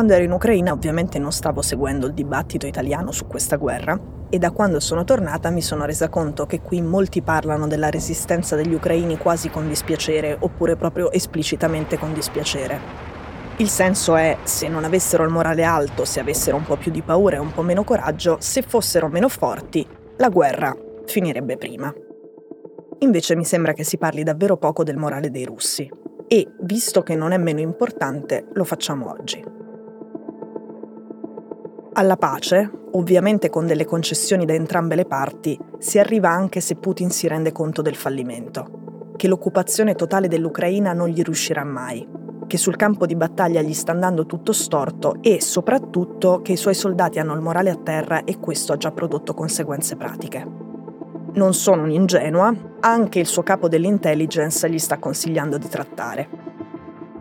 quando ero in Ucraina ovviamente non stavo seguendo il dibattito italiano su questa guerra e da quando sono tornata mi sono resa conto che qui molti parlano della resistenza degli ucraini quasi con dispiacere oppure proprio esplicitamente con dispiacere. Il senso è, se non avessero il morale alto, se avessero un po' più di paura e un po' meno coraggio, se fossero meno forti, la guerra finirebbe prima. Invece mi sembra che si parli davvero poco del morale dei russi e, visto che non è meno importante, lo facciamo oggi. Alla pace, ovviamente con delle concessioni da entrambe le parti, si arriva anche se Putin si rende conto del fallimento, che l'occupazione totale dell'Ucraina non gli riuscirà mai, che sul campo di battaglia gli sta andando tutto storto e soprattutto che i suoi soldati hanno il morale a terra e questo ha già prodotto conseguenze pratiche. Non sono un'ingenua, anche il suo capo dell'intelligence gli sta consigliando di trattare.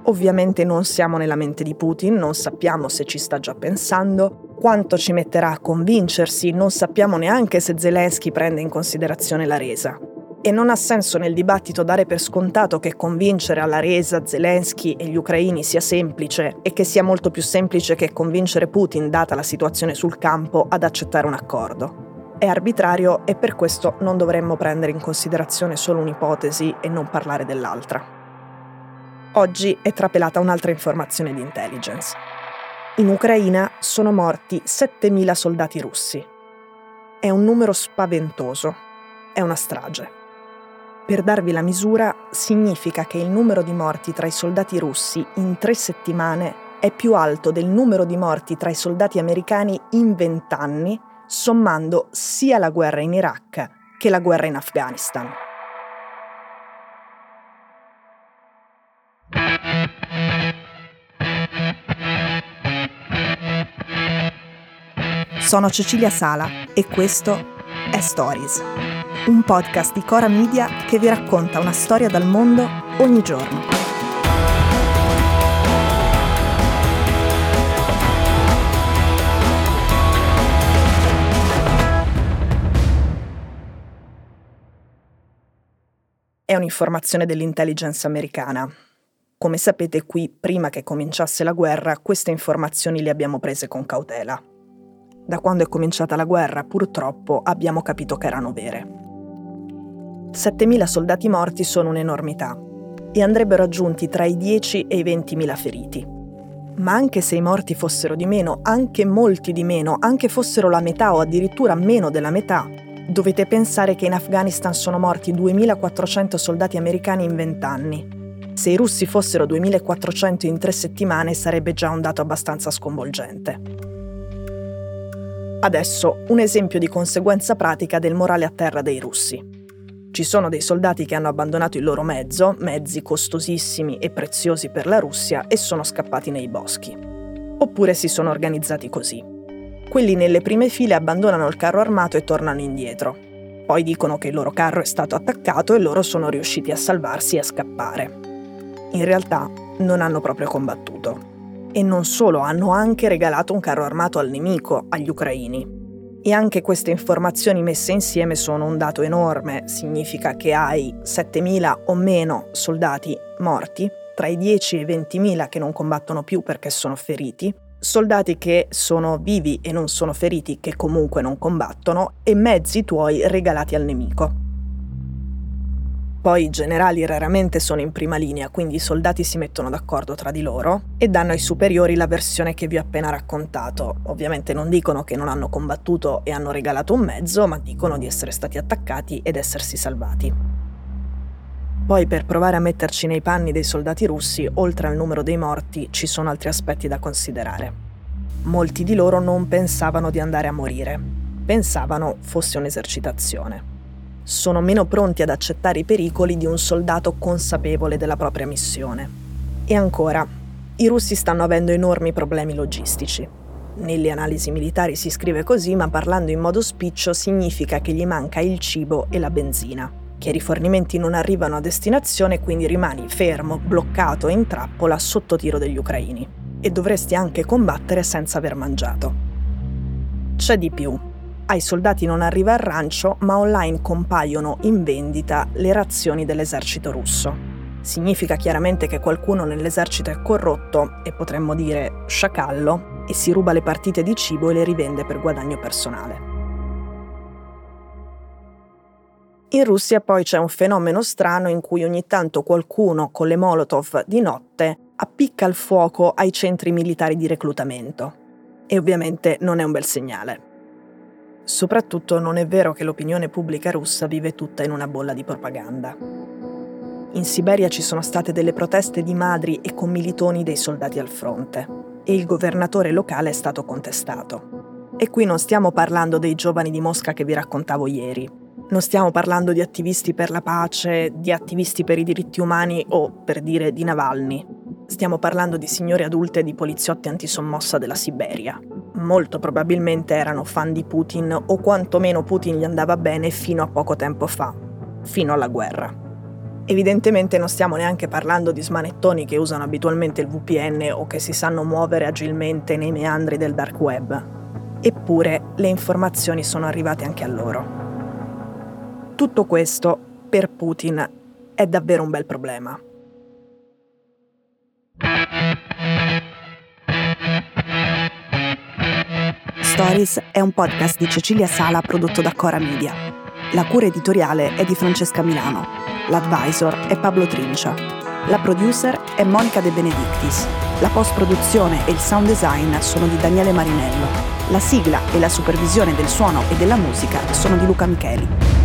Ovviamente non siamo nella mente di Putin, non sappiamo se ci sta già pensando, quanto ci metterà a convincersi, non sappiamo neanche se Zelensky prende in considerazione la resa. E non ha senso nel dibattito dare per scontato che convincere alla resa Zelensky e gli ucraini sia semplice e che sia molto più semplice che convincere Putin, data la situazione sul campo, ad accettare un accordo. È arbitrario e per questo non dovremmo prendere in considerazione solo un'ipotesi e non parlare dell'altra. Oggi è trapelata un'altra informazione di intelligence. In Ucraina sono morti 7.000 soldati russi. È un numero spaventoso. È una strage. Per darvi la misura, significa che il numero di morti tra i soldati russi in tre settimane è più alto del numero di morti tra i soldati americani in vent'anni, sommando sia la guerra in Iraq che la guerra in Afghanistan. Sono Cecilia Sala e questo è Stories, un podcast di Cora Media che vi racconta una storia dal mondo ogni giorno. È un'informazione dell'intelligence americana. Come sapete qui, prima che cominciasse la guerra, queste informazioni le abbiamo prese con cautela da quando è cominciata la guerra, purtroppo abbiamo capito che erano vere. 7.000 soldati morti sono un'enormità e andrebbero aggiunti tra i 10 e i 20.000 feriti. Ma anche se i morti fossero di meno, anche molti di meno, anche fossero la metà o addirittura meno della metà, dovete pensare che in Afghanistan sono morti 2.400 soldati americani in 20 anni. Se i russi fossero 2.400 in tre settimane sarebbe già un dato abbastanza sconvolgente. Adesso un esempio di conseguenza pratica del morale a terra dei russi. Ci sono dei soldati che hanno abbandonato il loro mezzo, mezzi costosissimi e preziosi per la Russia, e sono scappati nei boschi. Oppure si sono organizzati così. Quelli nelle prime file abbandonano il carro armato e tornano indietro. Poi dicono che il loro carro è stato attaccato e loro sono riusciti a salvarsi e a scappare. In realtà non hanno proprio combattuto. E non solo, hanno anche regalato un carro armato al nemico, agli ucraini. E anche queste informazioni messe insieme sono un dato enorme, significa che hai 7.000 o meno soldati morti, tra i 10 e i 20.000 che non combattono più perché sono feriti, soldati che sono vivi e non sono feriti che comunque non combattono e mezzi tuoi regalati al nemico. Poi i generali raramente sono in prima linea, quindi i soldati si mettono d'accordo tra di loro e danno ai superiori la versione che vi ho appena raccontato. Ovviamente non dicono che non hanno combattuto e hanno regalato un mezzo, ma dicono di essere stati attaccati ed essersi salvati. Poi per provare a metterci nei panni dei soldati russi, oltre al numero dei morti, ci sono altri aspetti da considerare. Molti di loro non pensavano di andare a morire, pensavano fosse un'esercitazione sono meno pronti ad accettare i pericoli di un soldato consapevole della propria missione. E ancora, i russi stanno avendo enormi problemi logistici. Nelle analisi militari si scrive così, ma parlando in modo spiccio significa che gli manca il cibo e la benzina, che i rifornimenti non arrivano a destinazione e quindi rimani fermo, bloccato e in trappola sotto tiro degli ucraini. E dovresti anche combattere senza aver mangiato. C'è di più ai soldati non arriva il rancio, ma online compaiono in vendita le razioni dell'esercito russo. Significa chiaramente che qualcuno nell'esercito è corrotto e potremmo dire sciacallo e si ruba le partite di cibo e le rivende per guadagno personale. In Russia poi c'è un fenomeno strano in cui ogni tanto qualcuno con le Molotov di notte appicca il fuoco ai centri militari di reclutamento. E ovviamente non è un bel segnale. Soprattutto non è vero che l'opinione pubblica russa vive tutta in una bolla di propaganda. In Siberia ci sono state delle proteste di madri e commilitoni dei soldati al fronte e il governatore locale è stato contestato. E qui non stiamo parlando dei giovani di Mosca che vi raccontavo ieri, non stiamo parlando di attivisti per la pace, di attivisti per i diritti umani o, per dire, di Navalny. Stiamo parlando di signore adulte e di poliziotti antisommossa della Siberia. Molto probabilmente erano fan di Putin o quantomeno Putin gli andava bene fino a poco tempo fa, fino alla guerra. Evidentemente non stiamo neanche parlando di smanettoni che usano abitualmente il VPN o che si sanno muovere agilmente nei meandri del dark web. Eppure le informazioni sono arrivate anche a loro. Tutto questo, per Putin, è davvero un bel problema. Stories è un podcast di Cecilia Sala prodotto da Cora Media. La cura editoriale è di Francesca Milano. L'advisor è Pablo Trincia. La producer è Monica De Benedictis. La post-produzione e il sound design sono di Daniele Marinello. La sigla e la supervisione del suono e della musica sono di Luca Micheli.